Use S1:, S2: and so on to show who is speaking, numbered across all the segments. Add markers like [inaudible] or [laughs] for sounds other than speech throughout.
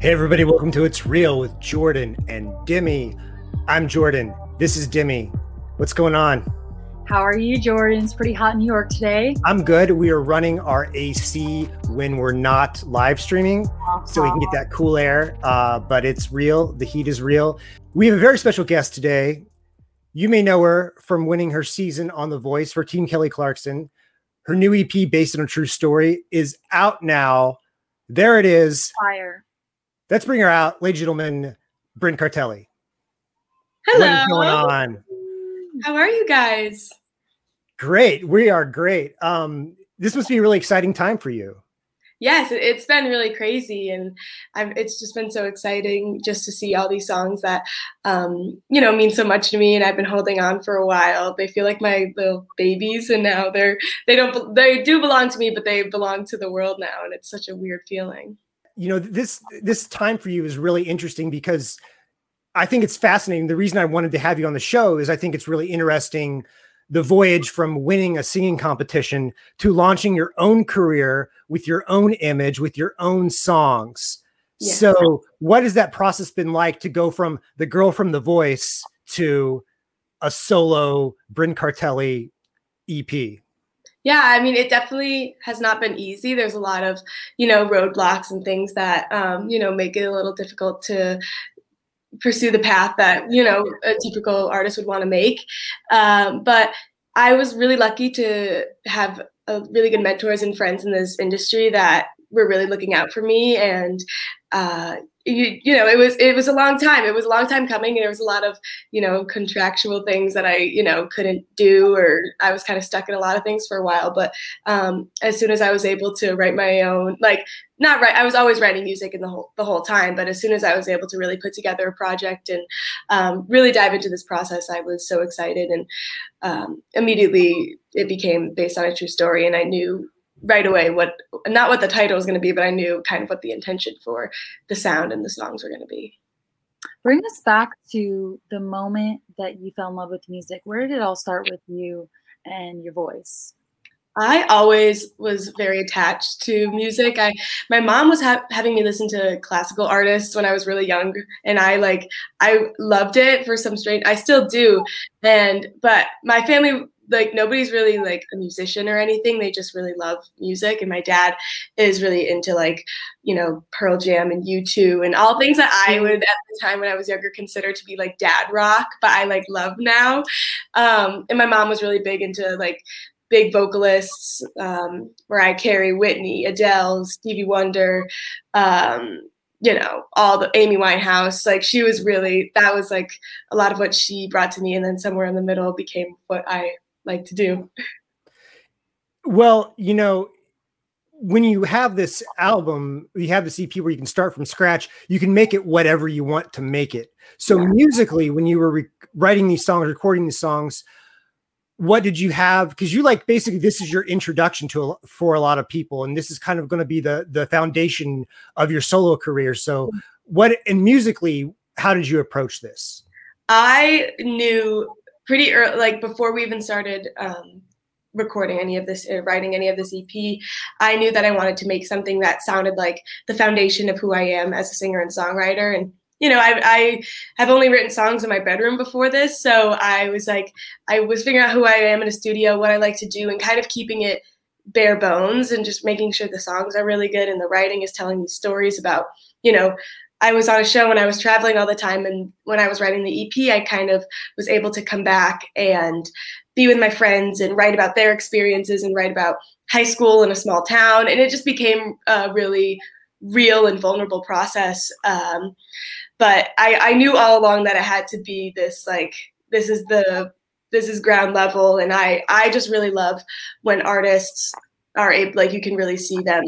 S1: Hey, everybody, welcome to It's Real with Jordan and Dimmy. I'm Jordan. This is Dimmy. What's going on?
S2: How are you, Jordan? It's pretty hot in New York today.
S1: I'm good. We are running our AC when we're not live streaming uh-huh. so we can get that cool air, uh, but it's real. The heat is real. We have a very special guest today. You may know her from winning her season on The Voice for Team Kelly Clarkson. Her new EP, based on a true story, is out now. There it is.
S2: Fire.
S1: Let's bring her out, ladies and gentlemen, Bryn Cartelli.
S3: Hello.
S1: What is going on?
S3: How are you guys?
S1: Great. We are great. Um, this must be a really exciting time for you.
S3: Yes, it's been really crazy, and I've, it's just been so exciting just to see all these songs that um, you know mean so much to me, and I've been holding on for a while. They feel like my little babies, and now they're they don't they do belong to me, but they belong to the world now, and it's such a weird feeling
S1: you know this this time for you is really interesting because I think it's fascinating. The reason I wanted to have you on the show is I think it's really interesting the voyage from winning a singing competition to launching your own career with your own image, with your own songs. Yes. So, what has that process been like to go from the girl from The Voice to a solo Bryn Cartelli EP?
S3: Yeah, I mean, it definitely has not been easy. There's a lot of, you know, roadblocks and things that, um, you know, make it a little difficult to pursue the path that, you know, a typical artist would want to make. Um, but I was really lucky to have a really good mentors and friends in this industry that were really looking out for me and uh, you, you know it was it was a long time. It was a long time coming and there was a lot of you know contractual things that i you know couldn't do or i was kind of stuck in a lot of things for a while. But um, as soon as i was able to write my own like not right i was always writing music in the whole the whole time but as soon as i was able to really put together a project and um, really dive into this process i was so excited. And um, immediately it became based on a true story and i knew right away what not what the title was going to be, but I knew kind of what the intention for the sound and the songs were going to be.
S2: Bring us back to the moment that you fell in love with music. Where did it all start with you and your voice?
S3: I always was very attached to music. I my mom was ha- having me listen to classical artists when I was really young, and I like I loved it for some strange. I still do, and but my family like nobody's really like a musician or anything. They just really love music. And my dad is really into like, you know, Pearl Jam and U2 and all things that I would at the time when I was younger consider to be like dad rock, but I like love now. Um, and my mom was really big into like big vocalists, um, Mariah Carey, Whitney, Adele, Stevie Wonder, um, you know, all the Amy Winehouse. Like she was really that was like a lot of what she brought to me, and then somewhere in the middle became what I like to do.
S1: Well, you know, when you have this album, you have this EP where you can start from scratch, you can make it whatever you want to make it. So, yeah. musically, when you were re- writing these songs, recording these songs, what did you have? Because you like basically this is your introduction to a, for a lot of people, and this is kind of going to be the the foundation of your solo career. So, mm-hmm. what and musically, how did you approach this?
S3: I knew pretty early, like before we even started um, recording any of this, uh, writing any of this EP, I knew that I wanted to make something that sounded like the foundation of who I am as a singer and songwriter. And you know, I, I have only written songs in my bedroom before this, so I was like, I was figuring out who I am in a studio, what I like to do, and kind of keeping it bare bones and just making sure the songs are really good and the writing is telling these stories about, you know, I was on a show when I was traveling all the time. And when I was writing the EP, I kind of was able to come back and be with my friends and write about their experiences and write about high school in a small town. And it just became a really real and vulnerable process. Um, but I, I knew all along that it had to be this like, this is the this is ground level and i i just really love when artists are able like you can really see them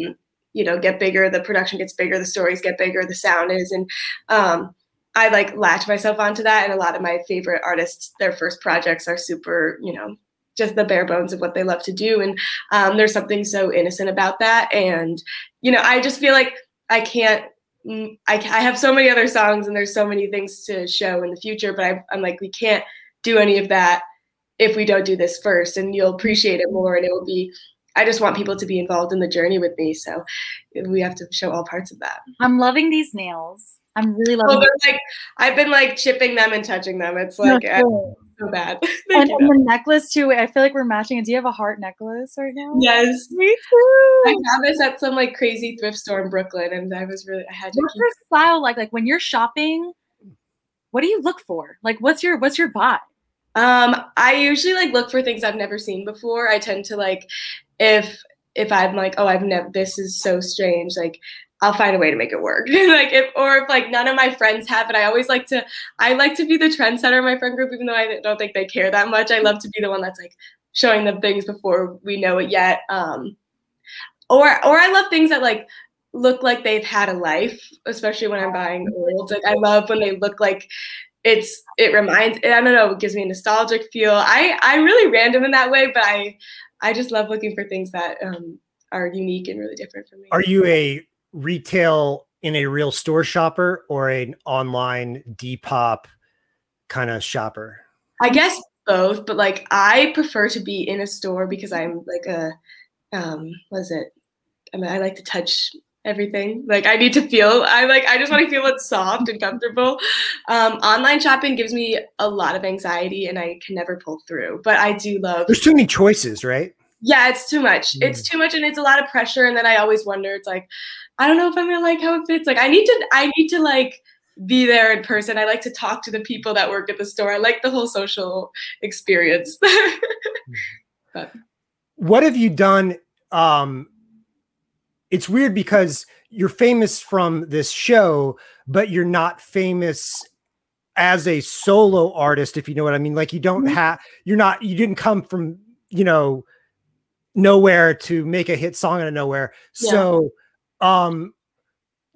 S3: you know get bigger the production gets bigger the stories get bigger the sound is and um, i like latch myself onto that and a lot of my favorite artists their first projects are super you know just the bare bones of what they love to do and um, there's something so innocent about that and you know i just feel like i can't mm, I, I have so many other songs and there's so many things to show in the future but I, i'm like we can't do any of that if we don't do this first and you'll appreciate it more and it will be I just want people to be involved in the journey with me. So we have to show all parts of that.
S2: I'm loving these nails. I'm really loving.
S3: Well, like I've been like chipping them and touching them. It's like no, so bad. [laughs]
S2: and, and the necklace too. I feel like we're matching. Do you have a heart necklace right now?
S3: Yes,
S2: me too.
S3: I have this at some like crazy thrift store in Brooklyn, and I was really I had to.
S2: What's your style like? Like when you're shopping, what do you look for? Like, what's your what's your vibe?
S3: Um, I usually like look for things I've never seen before. I tend to like if if I'm like, oh, I've never this is so strange, like I'll find a way to make it work. [laughs] like if or if like none of my friends have it, I always like to I like to be the trendsetter in my friend group, even though I don't think they care that much. I love to be the one that's like showing them things before we know it yet. Um or or I love things that like look like they've had a life, especially when I'm buying old. Like I love when they look like it's it reminds I don't know, it gives me a nostalgic feel. I I'm really random in that way, but I I just love looking for things that um are unique and really different for me.
S1: Are you a retail in a real store shopper or an online Depop kind of shopper?
S3: I guess both, but like I prefer to be in a store because I'm like a um what is it? I mean I like to touch everything. Like I need to feel I like I just want to feel it soft and comfortable. Um online shopping gives me a lot of anxiety and I can never pull through. But I do love
S1: There's too many choices, right?
S3: Yeah, it's too much. Mm. It's too much and it's a lot of pressure and then I always wonder it's like I don't know if I'm gonna like how it fits. Like I need to I need to like be there in person. I like to talk to the people that work at the store. I like the whole social experience. [laughs]
S1: but what have you done? Um it's weird because you're famous from this show, but you're not famous as a solo artist, if you know what I mean. Like you don't mm-hmm. have you're not you didn't come from, you know, nowhere to make a hit song out of nowhere. Yeah. So um,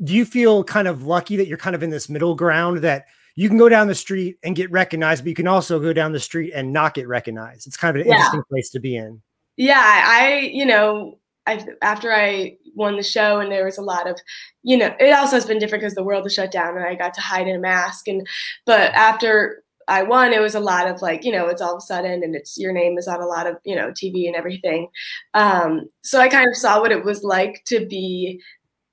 S1: do you feel kind of lucky that you're kind of in this middle ground that you can go down the street and get recognized, but you can also go down the street and not get recognized? It's kind of an yeah. interesting place to be in.
S3: Yeah, I, you know, I, after I won the show and there was a lot of, you know, it also has been different because the world was shut down and I got to hide in a mask. And, but after I won, it was a lot of like, you know, it's all of a sudden and it's your name is on a lot of, you know, TV and everything. Um, so I kind of saw what it was like to be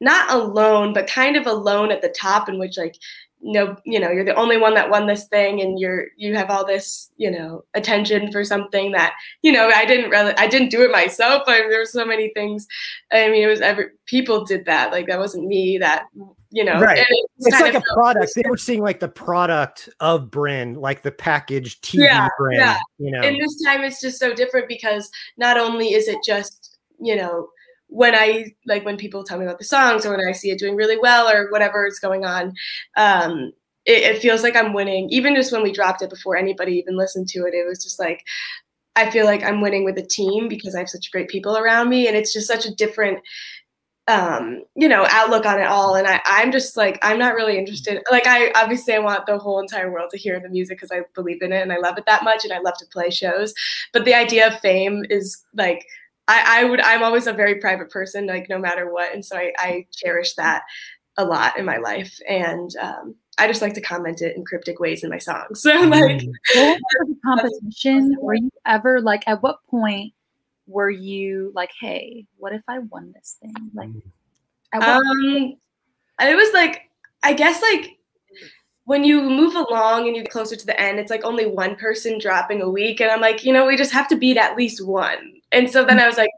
S3: not alone, but kind of alone at the top in which like no you know you're the only one that won this thing and you're you have all this you know attention for something that you know i didn't really i didn't do it myself. I, there were so many things. I mean it was every people did that. Like that wasn't me that you know
S1: right. it it's like a product. they were seeing like the product of brand like the package tv yeah, brand yeah. you know.
S3: And this time it's just so different because not only is it just you know when I like when people tell me about the songs or when I see it doing really well or whatever is going on, um, it, it, feels like I'm winning. Even just when we dropped it before anybody even listened to it, it was just like I feel like I'm winning with a team because I have such great people around me, and it's just such a different um you know outlook on it all and I, i'm just like i'm not really interested like i obviously i want the whole entire world to hear the music because i believe in it and i love it that much and i love to play shows but the idea of fame is like I, I would I'm always a very private person, like no matter what. And so I, I cherish that a lot in my life. And um, I just like to comment it in cryptic ways in my songs. [laughs] So like
S2: mm. [laughs] competition, were you ever like at what point were you like, hey, what if I won this thing? Like
S3: um it was like I guess like when you move along and you get closer to the end, it's like only one person dropping a week. And I'm like, you know, we just have to beat at least one. And so then I was like,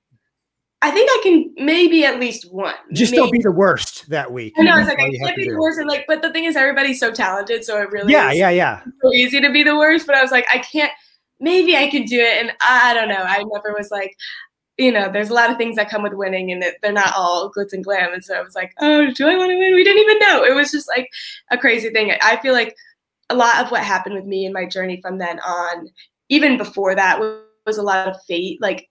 S3: I think I can maybe at least one.
S1: Just
S3: maybe.
S1: don't be the worst that week.
S3: I know. I was like, I can't be the worst. And like, but the thing is, everybody's so talented, so it really
S1: yeah, yeah, yeah,
S3: so easy to be the worst. But I was like, I can't. Maybe I can do it. And I don't know. I never was like, you know, there's a lot of things that come with winning, and they're not all glitz and glam. And so I was like, oh, do I want to win? We didn't even know. It was just like a crazy thing. I feel like a lot of what happened with me and my journey from then on, even before that, was a lot of fate. Like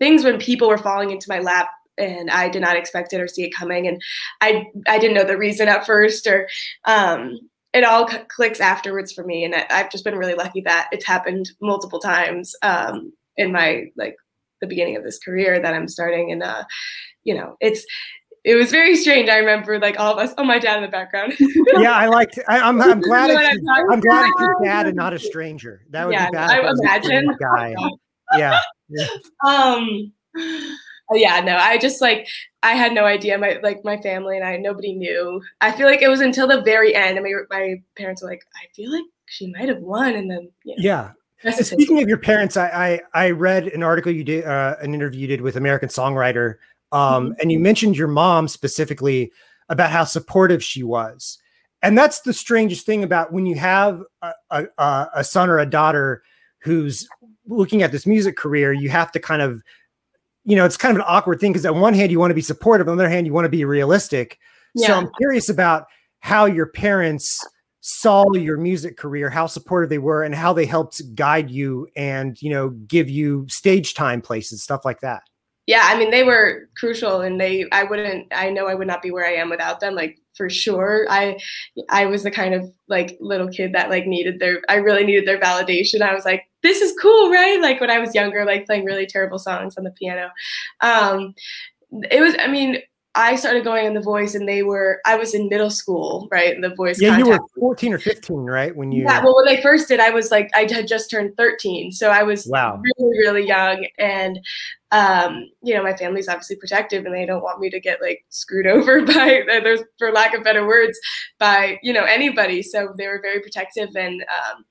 S3: things when people were falling into my lap and I did not expect it or see it coming. And I I didn't know the reason at first, or um, it all c- clicks afterwards for me. And I, have just been really lucky that it's happened multiple times um, in my like the beginning of this career that I'm starting. And uh, you know, it's it was very strange. I remember like all of us. Oh, my dad in the background. [laughs]
S1: yeah, I liked. I, am I'm, I'm glad it's, I'm glad it's your [laughs] dad and not a stranger. That would yeah, be bad.
S3: I imagine.
S1: Guy. yeah. Yeah.
S3: Um, yeah, no, I just like I had no idea. My like my family and I, nobody knew. I feel like it was until the very end. I mean, my parents were like, I feel like she might have won, and then you know,
S1: yeah. Speaking of your parents, I, I, I read an article you did, uh, an interview you did with American Songwriter, um, mm-hmm. and you mentioned your mom specifically about how supportive she was, and that's the strangest thing about when you have a, a, a son or a daughter who's looking at this music career. You have to kind of, you know, it's kind of an awkward thing because on one hand you want to be supportive, on the other hand you want to be realistic. Yeah. So I'm curious about how your parents saw your music career, how supportive they were, and how they helped guide you and you know give you stage time places, stuff like that.
S3: Yeah, I mean they were crucial, and they I wouldn't I know I would not be where I am without them. Like for sure, I I was the kind of like little kid that like needed their I really needed their validation. I was like, this is cool, right? Like when I was younger, like playing really terrible songs on the piano. Um, it was I mean I started going in The Voice, and they were. I was in middle school, right? In The Voice.
S1: Yeah, you were fourteen or fifteen, right? When you.
S3: Yeah. Well, when they first did, I was like, I had just turned thirteen, so I was
S1: wow.
S3: really, really young, and um, you know, my family's obviously protective, and they don't want me to get like screwed [laughs] over by, there's for lack of better words, by you know anybody. So they were very protective, and um,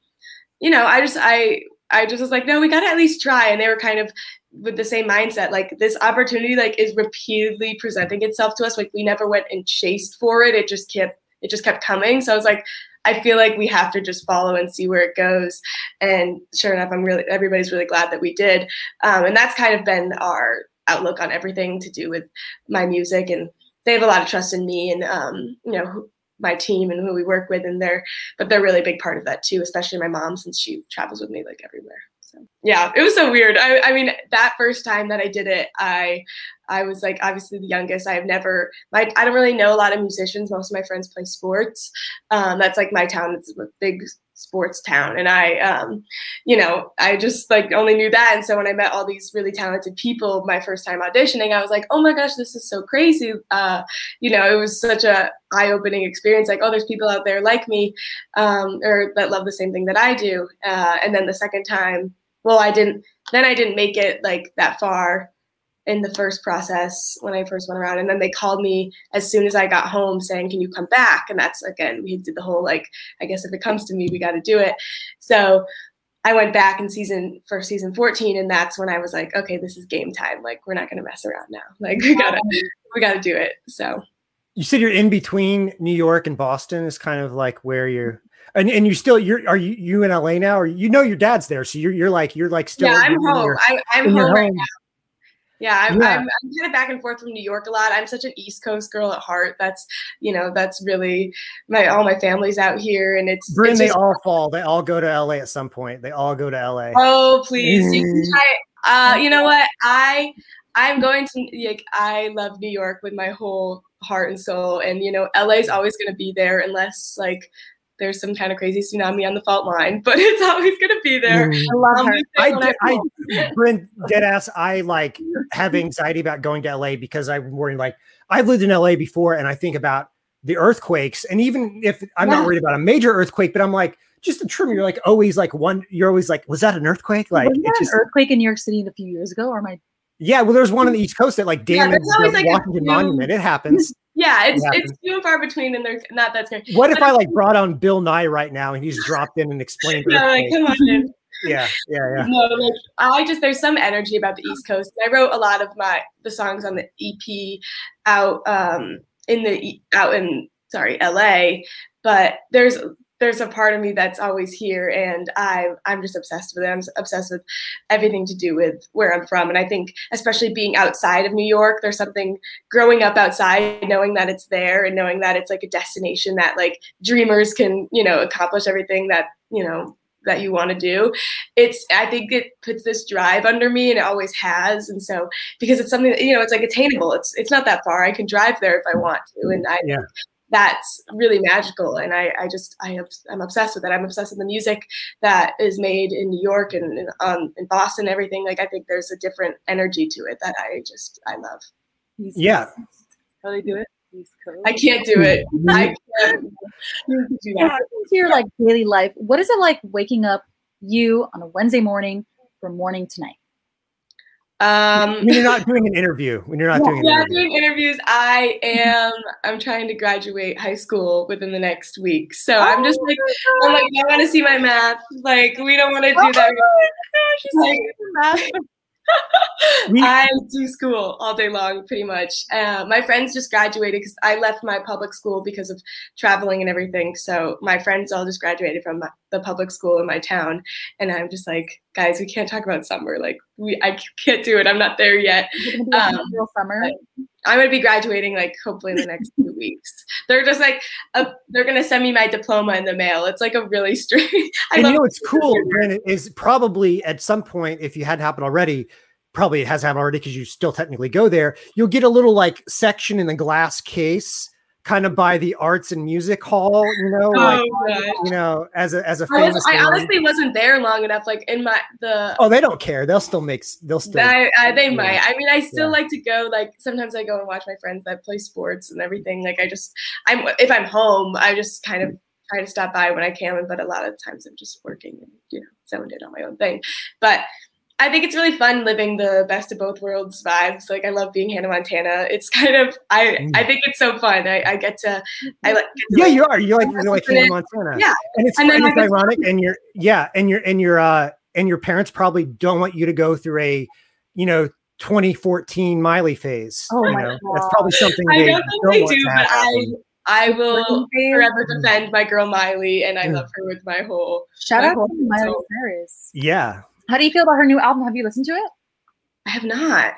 S3: you know, I just I I just was like, no, we got to at least try. And they were kind of with the same mindset like this opportunity like is repeatedly presenting itself to us like we never went and chased for it it just kept it just kept coming so i was like i feel like we have to just follow and see where it goes and sure enough i'm really everybody's really glad that we did um, and that's kind of been our outlook on everything to do with my music and they have a lot of trust in me and um, you know my team and who we work with and they're but they're really a big part of that too especially my mom since she travels with me like everywhere so yeah, it was so weird. I, I mean, that first time that I did it, I I was like obviously the youngest. I have never my I don't really know a lot of musicians. Most of my friends play sports. Um, that's like my town. It's a big sports town, and I um, you know I just like only knew that. And so when I met all these really talented people my first time auditioning, I was like, oh my gosh, this is so crazy. Uh, you know, it was such a eye opening experience. Like, oh, there's people out there like me, um, or that love the same thing that I do. Uh, and then the second time well i didn't then i didn't make it like that far in the first process when i first went around and then they called me as soon as i got home saying can you come back? And that's again we did the whole like i guess if it comes to me we got to do it. So i went back in season for season 14 and that's when i was like okay this is game time. Like we're not going to mess around now. [laughs] Like we gotta we gotta do it. So.
S1: You said you're in between new york and boston is kind of like where you're and and you still you're are you you in LA now? Or you know your dad's there so you're you're like you're like still
S3: yeah I'm home. your, I, am home right now yeah, I'm, yeah. I'm, I'm kind of back and forth from New York a lot. I'm such an East Coast girl at heart. That's you know that's really my all my family's out here, and it's,
S1: Bryn,
S3: it's
S1: they all fall. They all go to LA at some point. They all go to LA.
S3: Oh please, you, try, uh, you know what I I'm going to like I love New York with my whole heart and soul, and you know LA is always going to be there unless like there's some kind of crazy tsunami on the fault line, [laughs] but it's always going to be there.
S2: Mm. I love her.
S1: I, I, I Brent, dead ass. I like have [laughs] anxiety about going to LA because I'm worried. Like I've lived in LA before, and I think about the earthquakes, and even if I'm yeah. not worried about a major earthquake, but I'm like just a trim. You're like always like one. You're always like, was that an earthquake? Like
S2: it's
S1: just,
S2: an earthquake in New York City a few years ago, or my
S1: yeah, well, there's one on the [laughs] East Coast that like damaged yeah, the like Washington Monument. It happens.
S3: Yeah, it's it it's few and far between, and they're not that scary.
S1: What but if I like brought on Bill Nye right now and he's dropped in and explained? [laughs]
S3: yeah, like come on in.
S1: yeah, yeah, yeah.
S3: No, like I just there's some energy about the East Coast. I wrote a lot of my the songs on the EP out um in the out in sorry LA, but there's there's a part of me that's always here and I I'm just obsessed with it. I'm obsessed with everything to do with where I'm from. And I think especially being outside of New York, there's something growing up outside, knowing that it's there and knowing that it's like a destination that like dreamers can, you know, accomplish everything that, you know, that you want to do. It's i think it puts this drive under me and it always has. And so because it's something that you know it's like attainable. It's it's not that far. I can drive there if i want to and i yeah that's really magical and i, I just I, i'm obsessed with it. I'm obsessed with the music that is made in new york and, and um, in boston everything. Like i think there's a different energy to it that i just i love.
S1: Yeah.
S2: How do you do it?
S3: I can't do it. I can't.
S2: Do that. Into your like daily life, what is it like waking up you on a Wednesday morning from morning to night?
S3: Um,
S1: when you're not doing an interview, when you're not doing an
S3: yeah,
S1: interview.
S3: doing interviews. I am. I'm trying to graduate high school within the next week, so I'm just like, I'm like, I want to see my math. Like, we don't want to do that.
S2: She's saying math. [laughs]
S3: I do school all day long, pretty much. Uh, my friends just graduated because I left my public school because of traveling and everything. So my friends all just graduated from my, the public school in my town, and I'm just like, guys, we can't talk about summer. Like, we, I can't do it. I'm not there yet.
S2: Is it gonna be like
S3: Um,
S2: real summer?
S3: but- I'm gonna be graduating like hopefully in the next two [laughs] weeks. They're just like, uh, they're gonna send me my diploma in the mail. It's like a really [laughs] strange. I
S1: and you know what's cool, Brandon, is probably at some point, if you hadn't happened already, probably it has happened already because you still technically go there. You'll get a little like section in the glass case, kind of by the arts and music hall. You know, oh, like
S3: Oh, gosh.
S1: you know, as a as a
S3: I,
S1: famous.
S3: was, I honestly wasn't there long enough. Like in my the
S1: oh, they don't care. They'll still make. They'll still.
S3: I, I, they
S1: yeah.
S3: might. I mean, I still
S1: Yeah.
S3: like to go. Like sometimes I go and watch my friends that play sports and everything. Like I just, I'm if I'm home, I just kind of try to stop by when I can. But a lot of times I'm just working and you know zoned in on my own thing. But I think it's really fun living the best of both worlds vibes. Like I love being Hannah Montana. It's kind of I I think it's so fun. I, I get to I like to,
S1: yeah,
S3: like,
S1: you are. You're like you're like Hannah Montana.
S3: Yeah.
S1: and it's,
S3: And then
S1: it's ironic, and you're yeah, and your and your uh and your parents probably don't want you to go through a, you know, 2014 Miley phase.
S2: Oh
S1: you
S2: my
S1: know?
S2: God.
S1: That's probably something
S3: I
S1: they
S3: don't think they do, but I. I will
S2: Green
S3: forever defend my girl Miley, and I love her with my whole.
S2: Shout
S3: my
S2: out
S3: whole
S2: to Miley
S3: soul.
S2: Cyrus.
S1: yeah.
S2: How do you feel about her new album? Have you listened to it?
S3: I have not.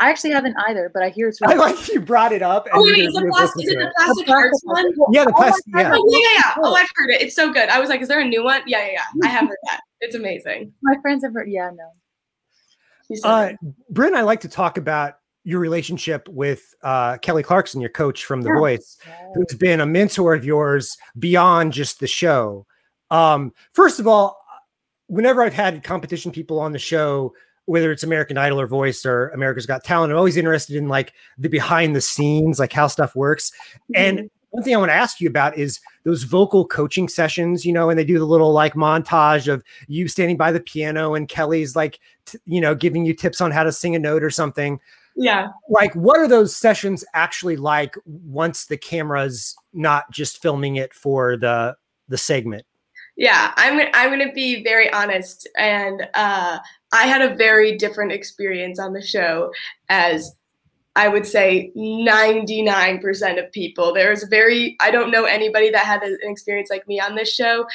S2: I actually haven't either, but I hear it's
S1: I like you brought it up. And
S3: Oh,
S1: you're
S3: wait,
S1: gonna
S3: is it plastic? Is it the plastic
S2: The
S3: hearts one?
S1: Yeah, the
S2: Oh
S1: plastic.
S2: God,
S1: Yeah.
S3: Oh yeah, yeah, yeah. Oh, I've heard it. It's so good. I was like, is there a new one? Yeah, yeah, yeah. I have heard that. It's amazing.
S2: My friends have heard. Yeah, no.
S3: She's so
S1: Uh. Bryn, I like to talk about your relationship with uh, Kelly Clarkson, your coach from The
S2: Yeah.
S1: Voice, who's been a mentor of yours beyond just the show. Um, first of all, whenever I've had competition people on the show, whether it's American Idol or Voice or America's Got Talent, I'm always interested in like the behind the scenes, like how stuff works. And mm-hmm. one thing I want to ask you about is those vocal coaching sessions, you know, and they do the little like montage of you standing by the piano and Kelly's like, t- you know, giving you tips on how to sing a note or something.
S3: yeah.
S1: Like, what are those sessions actually like once the camera's not just filming it for the the segment?
S3: Yeah, I'm I'm gonna be very honest, and uh, I had a very different experience on the show, as I would say 99% of people. There's very I don't know anybody that had an experience like me on this show.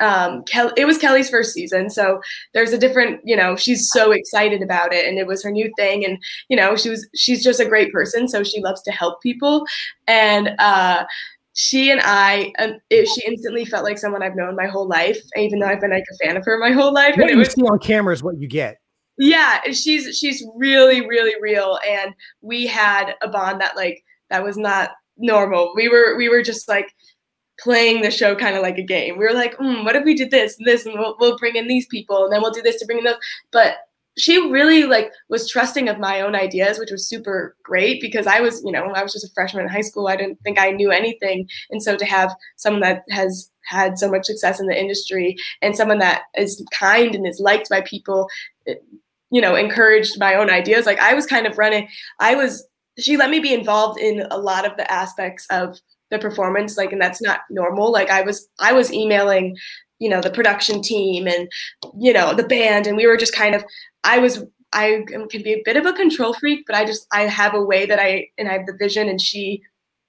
S3: Um, Kel- it was Kelly's first season, so there's a different, you know, she's so excited about it, and it was her new thing, and you know, she was she's just a great person, so she loves to help people, and uh, she and I, um, it, she instantly felt like someone I've known my whole life, even though I've been like a fan of her my whole life.
S1: What
S3: And it
S1: you
S3: was,
S1: see on camera is what you get.
S3: yeah, she's she's really really real, and we had a bond that like that was not normal. We were we were just like playing the show kind of like a game. We were like, mm, what if we did this and this, and we'll we'll bring in these people, and then we'll do this to bring in those, but she really like was trusting of my own ideas which was super great because i was you know i was just a freshman in high school. I didn't think i knew anything. And so to have someone that has had so much success in the industry and someone that is kind and is liked by people you know encouraged my own ideas like i was kind of running i was she let me be involved in a lot of the aspects of the performance like and that's not normal. Like i was i was emailing you know the production team and you know the band and we were just kind of i was i can be a bit of a control freak but i just i have a way that i and i have the vision and she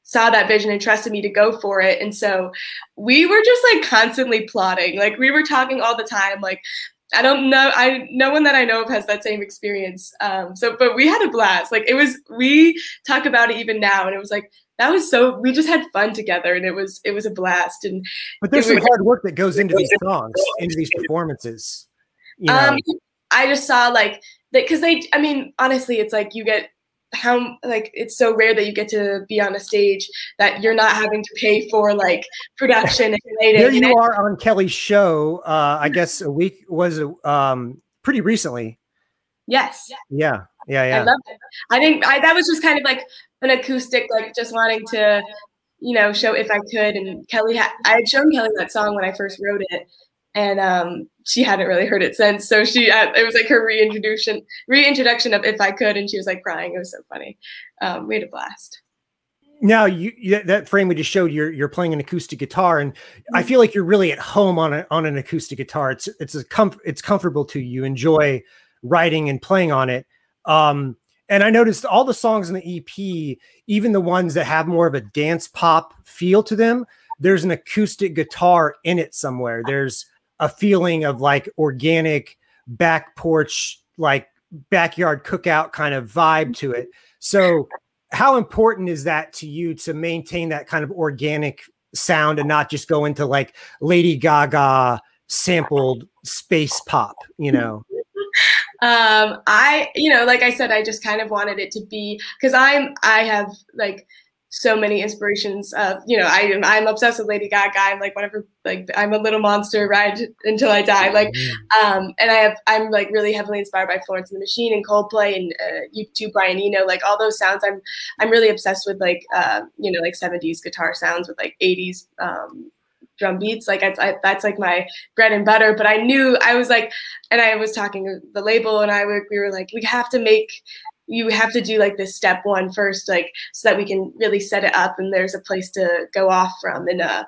S3: saw that vision and trusted me to go for it. And so we were just like constantly plotting. Like we were talking all the time. Like i don't know i no one that i know of has that same experience. Um so but we had a blast. Like it was we talk about it even now and it was like that was so we just had fun together and it was it was a blast. And
S1: But there's some
S3: was-
S1: hard work that goes into these songs, into these [laughs] performances. You know,
S3: Um, I just saw like that because they. I mean, honestly, it's like you get how like it's so rare that you get to be on a stage that you're not having to pay for like production and [laughs] and
S1: you
S3: it-
S1: are on Kelly's show. Uh, I guess a week was um pretty recently.
S3: Yes,
S1: Yeah, yeah, Yeah.
S3: I loved it. I think I, that was just kind of like an acoustic, like just wanting to, you know, show if I could. And Kelly had I had shown Kelly that song when I first wrote it, and um, she hadn't really heard it since. So she, uh, it was like her reintroduction, reintroduction of "If I Could," and she was like crying. It was so funny. Um, we had a blast.
S1: Now you, you, that frame we just showed you're you're playing an acoustic guitar and I mm-hmm. feel like you're really at home on a, on an acoustic guitar. It's it's a comf- it's comfortable to you. Enjoy writing and playing on it. Um, and I noticed all the songs in the EP, even the ones that have more of a dance pop feel to them, there's an acoustic guitar in it somewhere. There's a feeling of like organic back porch, like backyard cookout kind of vibe to it. So, how important is that to you to maintain that kind of organic sound and not just go into like Lady Gaga sampled space pop, you know?
S3: um i you know like i said i just kind of wanted it to be because i'm i have like so many inspirations of you know I I'm obsessed with Lady Gaga. I'm like whatever like I'm a little monster ride until I die. Like mm-hmm. um and I have I'm like really heavily inspired by Florence and the Machine and Coldplay and uh, U2 Brian Eno like all those sounds. I'm I'm really obsessed with like uh, you know like 70s guitar sounds with like 80s um drum beats like I, I, that's like my bread and butter but i knew i was like and i was talking to the label and i were, we were like we have to make you have to do like this step one first, like so that we can really set it up and there's a place to go off from. And uh,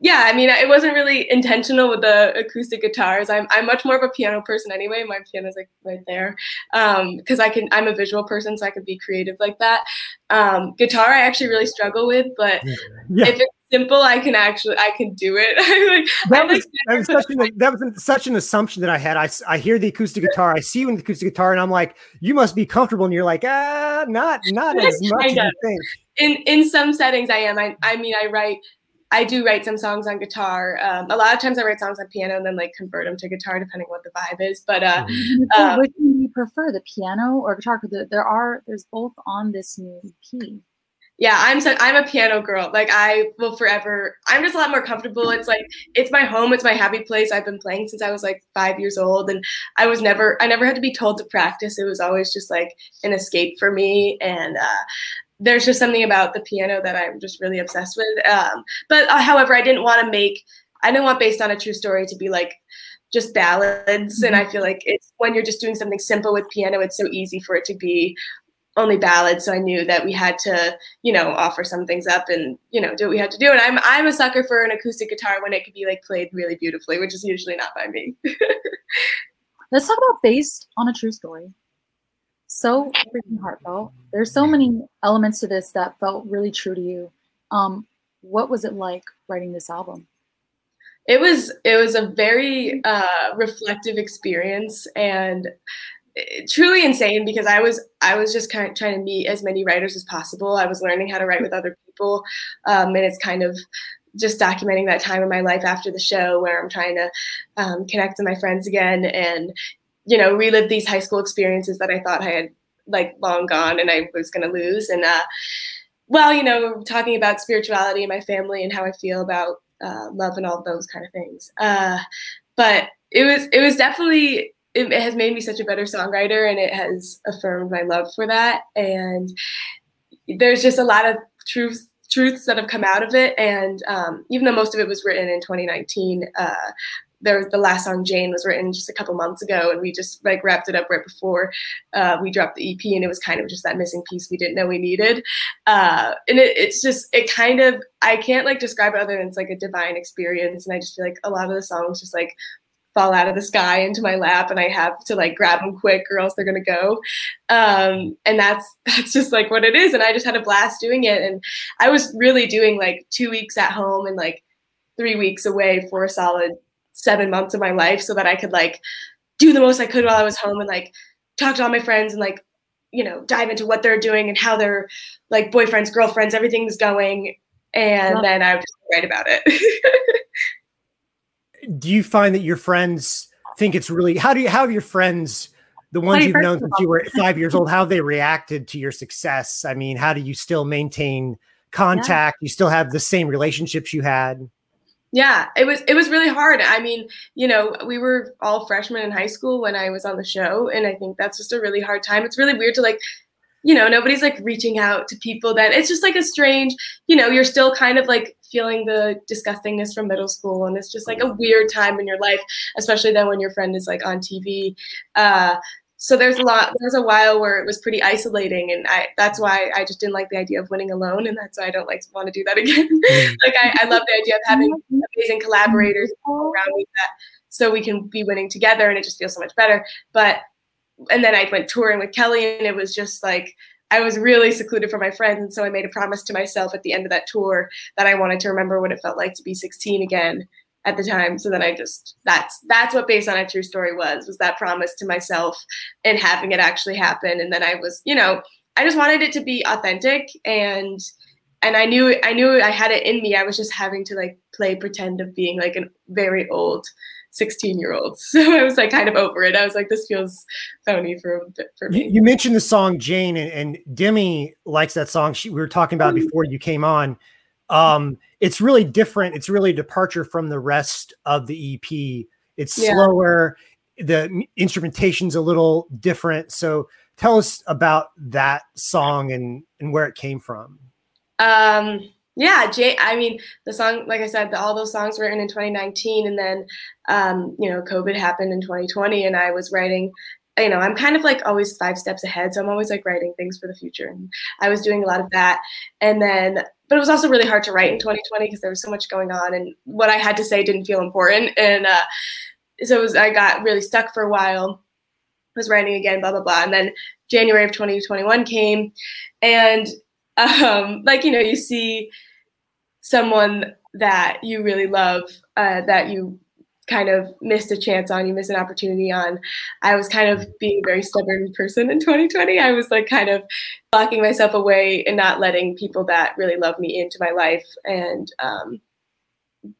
S3: yeah, I mean, it wasn't really intentional with the acoustic guitars. I'm, I'm much more of a piano person anyway. My piano's like right there because um, I can. I'm a visual person, so I can be creative like that. Um, guitar, I actually really struggle with, but yeah. if it's simple, I can actually I can do it. [laughs]
S1: that, was, that, was such an, that was such an assumption that I had. I, I hear the acoustic guitar, I see you in the acoustic guitar, and I'm like, you must be comfortable. And you're like, ah, not not as [laughs] much as you think.
S3: In in some settings, I am. I I mean, I write. I do write some songs on guitar. Um, a lot of times I write songs on piano and then like convert them to guitar depending what the vibe is. But uh,
S2: um, which do you prefer, the piano or guitar? Because there are there's both on this new EP
S3: yeah i'm so i'm a piano girl. Like i will forever i'm just a lot more comfortable. It's like it's my home it's my happy place. I've been playing since i was like five years old and i was never i never had to be told to practice. It was always just like an escape for me and uh, there's just something about the piano that i'm just really obsessed with. Um, but uh, however i didn't want to make i didn't want based on a true story to be like just ballads mm-hmm. and i feel like it's when you're just doing something simple with piano it's so easy for it to be only ballads so i knew that we had to you know offer some things up and you know do what we had to do. And i'm i'm a sucker for an acoustic guitar when it could be like played really beautifully which is usually not by me. [laughs]
S2: Let's talk about based on a true story. So freaking heartfelt. There's so many elements to this that felt really true to you. Um what was it like writing this album?
S3: It was it was a very uh, reflective experience and truly insane because I was I was just kind of trying to meet as many writers as possible. I was learning how to write with other people, um, and it's kind of just documenting that time in my life after the show where I'm trying to um, connect with my friends again and you know relive these high school experiences that I thought I had like long gone and I was going to lose. And uh, well, you know, talking about spirituality and my family and how I feel about uh, love and all those kind of things. Uh, but it was it was definitely it, it has made me such a better songwriter and it has affirmed my love for that. And there's just a lot of truths truths that have come out of it. And um, even though most of it was written in 2019 uh, there was the last song jane was written just a couple months ago and we just like wrapped it up right before uh, we dropped the ep and it was kind of just that missing piece we didn't know we needed. Uh, and it, it's just it kind of i can't like describe it other than it's like a divine experience. And i just feel like a lot of the songs just like fall out of the sky into my lap and I have to like grab them quick or else they're gonna go. Um, and that's [laughs] that's just like what it is. And I just had a blast doing it. And I was really doing like two weeks at home and like three weeks away for a solid seven months of my life so that I could like do the most I could while I was home and like talk to all my friends and like you know dive into what they're doing and how their like boyfriends girlfriends everything's going and then i would just write about it [laughs]
S1: do you find that your friends think it's really how do you how have your friends the ones you've known since you were five years old how have they reacted to your success? I mean how do you still maintain contact? Yeah. you still have the same relationships you had?
S3: Yeah it was it was really hard. I mean you know we were all freshmen in high school when i was on the show and i think that's just a really hard time. It's really weird to like you know, nobody's like reaching out to people that it's just like a strange, you know, you're still kind of like feeling the disgustingness from middle school. And it's just like a weird time in your life, especially then when your friend is like on TV. Uh, so there's a lot there's a while where it was pretty isolating and I that's why I just didn't like the idea of winning alone and that's why I don't like to want to do that [laughs] again. Mm. like I, I love the idea of having amazing collaborators around me that so we can be winning together and it just feels so much better. But and then I went touring with Kelly and it was just like I was really secluded from my friends and so I made a promise to myself at the end of that tour that I wanted to remember what it felt like to be 16 again at the time. So then I just that's that's what based on a true story was was that promise to myself and having it actually happen. And then I was, you know, I just wanted it to be authentic and and I knew I knew I had it in me. I was just having to like play pretend of being like a very old 16 year old. [laughs] So I was like kind of over it. I was like, this feels phony for for me.
S1: You, you mentioned the song Jane and, and Demi likes that song. She, we were talking about mm-hmm. before you came on. Um, it's really different. It's really a departure from the rest of the EP. It's yeah. slower. The instrumentation's a little different. So tell us about that song and and where it came from.
S3: Um, yeah, Jay. I mean, the song, like I said, the, all those songs were written in 2019, and then um, you know, COVID happened in 2020, and I was writing you know, I'm kind of like always five steps ahead. So I'm always like writing things for the future. And I was doing a lot of that. And then, but it was also really hard to write in 2020 because there was so much going on and what I had to say didn't feel important. And uh, so was, I got really stuck for a while, was writing again, blah, blah, blah. And then January of 2021 came and um, like, you know, you see someone that you really love, uh, that you kind of missed a chance on, you missed an opportunity on. I was kind of being a very stubborn person in 2020. I was like kind of locking myself away and not letting people that really love me into my life and um,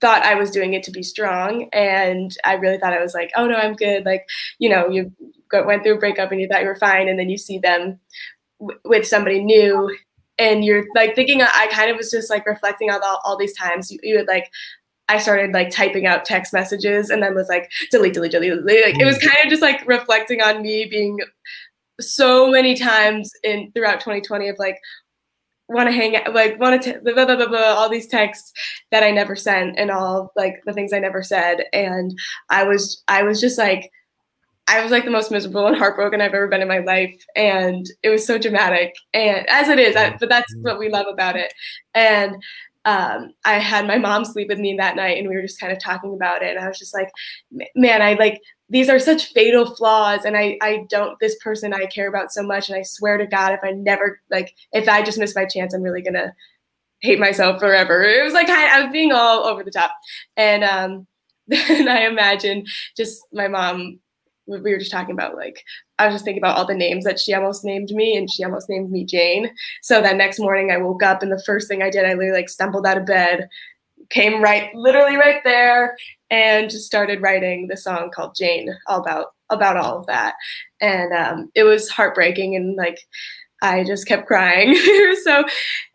S3: thought I was doing it to be strong. And I really thought I was like, oh no, I'm good. Like, you know, you went through a breakup and you thought you were fine. And then you see them w- with somebody new and you're like thinking i kind of was just like reflecting on all, all these times you, you would like I started like typing out text messages and then was like delete, delete, delete, delete. Like it was mm. kind of just like reflecting on me being so many times in throughout 2020 of like want to hang out, like want to blah, blah, blah, blah, all these texts that I never sent and all like the things I never said. And I was I was just like I was like the most miserable and heartbroken I've ever been in my life, and it was so dramatic. And as it is, I, but that's mm. what we love about it. And um, I had my mom sleep with me that night and we were just kind of talking about it. And I was just like, man, I like, these are such fatal flaws. And I, I don't, this person I care about so much. And I swear to God, if I never, like, if I just miss my chance, I'm really going to hate myself forever. It was like, I, I was being all over the top. And um, [laughs] then I imagine just my mom we were just talking about like I was just thinking about all the names that she almost named me and she almost named me Jane. So that next morning I woke up and the first thing I did, I literally like stumbled out of bed, came right literally right there and just started writing the song called Jane all about about all of that. And um, it was heartbreaking and like I just kept crying. [laughs] so,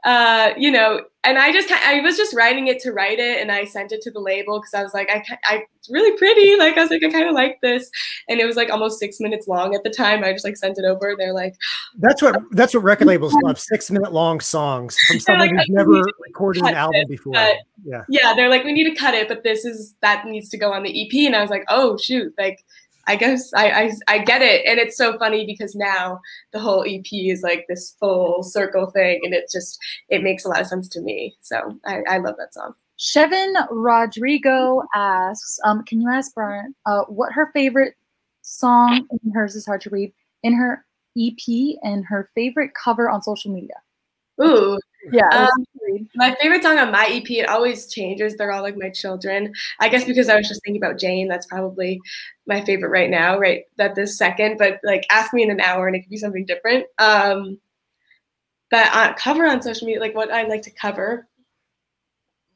S3: uh, you know, and I just I was just writing it to write it, and I sent it to the label because I was like, I, I it's really pretty. Like I was like, I kind of like this, and it was like almost six minutes long at the time. I just like sent it over. They're like, [gasps]
S1: that's what that's what record labels [laughs] love: six minute long songs from someone like, who's never recorded an album it, before.
S3: yeah, yeah, they're like, we need to cut it, but this is that needs to go on the EP, and I was like, oh shoot, like I guess I, I, I get it, and it's so funny because now the whole EP is like this full circle thing, and it just it makes a lot of sense to me. So I, I love that song.
S2: Chevin Rodrigo asks, um, can you ask Brian uh, what her favorite song in hers is hard to read in her EP and her favorite cover on social media?
S3: Ooh, yeah. Um, my favorite song on my EP, it always changes. They're all like my children. I guess because I was just thinking about Jane, that's probably my favorite right now, right? That this second, but like ask me in an hour and it could be something different. Um, but on, cover on social media, like what I like to cover.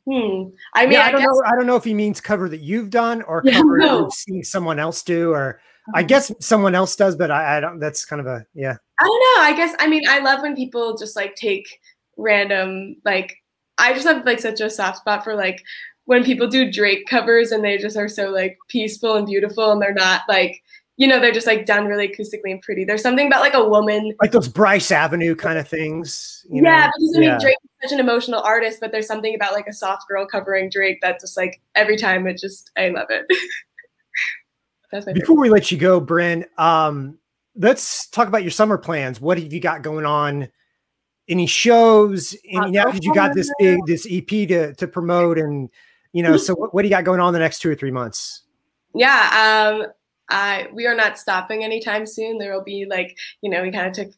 S3: Hmm. I mean,
S1: yeah, I, I, don't guess, know. I don't know if he means cover that you've done or [laughs] yeah, cover no. you've seen someone else do, or I uh-huh. guess someone else does, but I, I don't. That's kind of a yeah.
S3: I don't know. I guess I mean I love when people just like take random like I just have like such a soft spot for like when people do Drake covers and they just are so like peaceful and beautiful and they're not like you know, they're just like done really acoustically and pretty. There's something about like a woman,
S1: like those Boyce Avenue kind of things.
S3: yeah, know? because I mean, yeah. Drake is such an emotional artist, but there's something about like a soft girl covering Drake that just like every time it just I love it. [laughs]
S1: Before we let you go, Bryn, um, let's talk about your summer plans. What have you got going on? Any shows? Any, now that you got this big this EP to to promote, and you know, so what, what do you got going on the next two or three months?
S3: Yeah, um, I we are not stopping anytime soon. There will be like you know we kind of took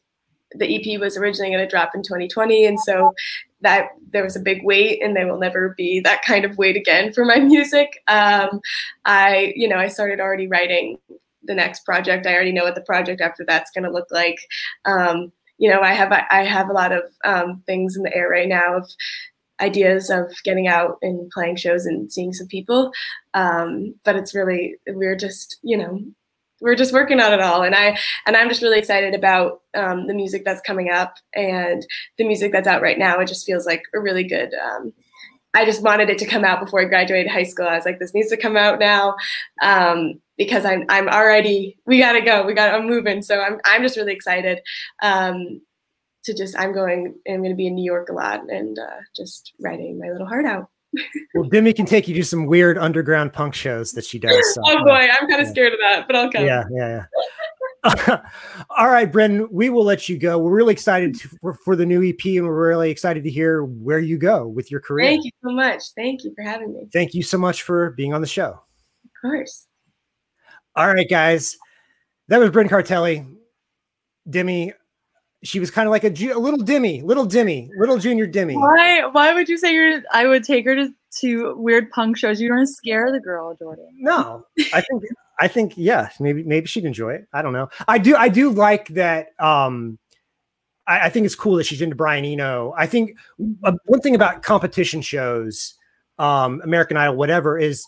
S3: the EP was originally going to drop in 2020, and so that there was a big wait, and there will never be that kind of wait again for my [laughs] music. Um, I you know I started already writing the next project. I already know what the project after that's going to look like. Um, you know I have I have a lot of um, things in the air right now of ideas of getting out and playing shows and seeing some people. Um, but it's really we're just you know we're just working on it all, and I and I'm just really excited about um, the music that's coming up and the music that's out right now. It just feels like a really good. Um, I just wanted it to come out before I graduated high school. I was like, this needs to come out now um, because I'm I'm already we gotta go. We got I'm moving, so I'm I'm just really excited. Um, to just I'm going I'm going to be in New York a lot and uh, just writing my little heart out. [laughs]
S1: well, Demi can take you to some weird underground punk shows that she does.
S3: So, [laughs] oh boy, I'm kind of yeah. scared of that, but I'll come.
S1: Yeah, yeah, yeah. [laughs] All right, Brendan, we will let you go. We're really excited to, for, for, the new EP, and we're really excited to hear where you go with your career.
S3: Thank you so much. Thank you for having me.
S1: Thank you so much for being on the show.
S3: Of course.
S1: All right, guys. That was Brynn Cartelli. Demi, she was kind of like a, a little Demi, little Demi, little junior Demi.
S2: Why? Why would you say you're? I would take her to to weird punk shows. You don't scare the girl, Jordan.
S1: No, I think I think yeah, maybe maybe she'd enjoy it. I don't know. I do I do like that. Um, I, I think it's cool that she's into Brian Eno. I think uh, one thing about competition shows, um, American Idol, whatever, is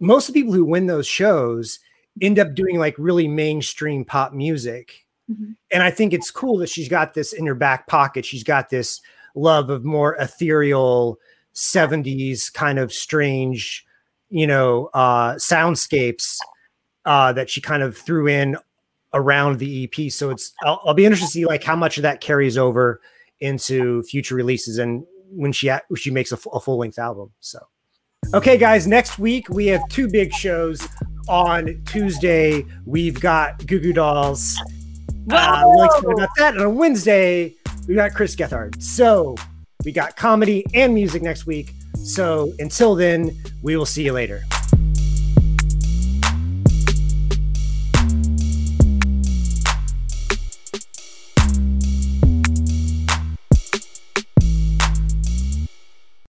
S1: most of the people who win those shows end up doing like really mainstream pop music Mm-hmm. And I think it's cool that she's got this in her back pocket. She's got this love of more ethereal 70s kind of strange, you know, uh, soundscapes uh, that she kind of threw in around the EP. So it's I'll, I'll, be interested to see like how much of that carries over into future releases and when she when she makes a, f- a full length album. So okay, guys, next week we have two big shows. On Tuesday, we've got Goo Goo Dolls uh, excited about that. And on Wednesday, we got Chris Gethard. So we got comedy and music next week. So until then, we will see you later.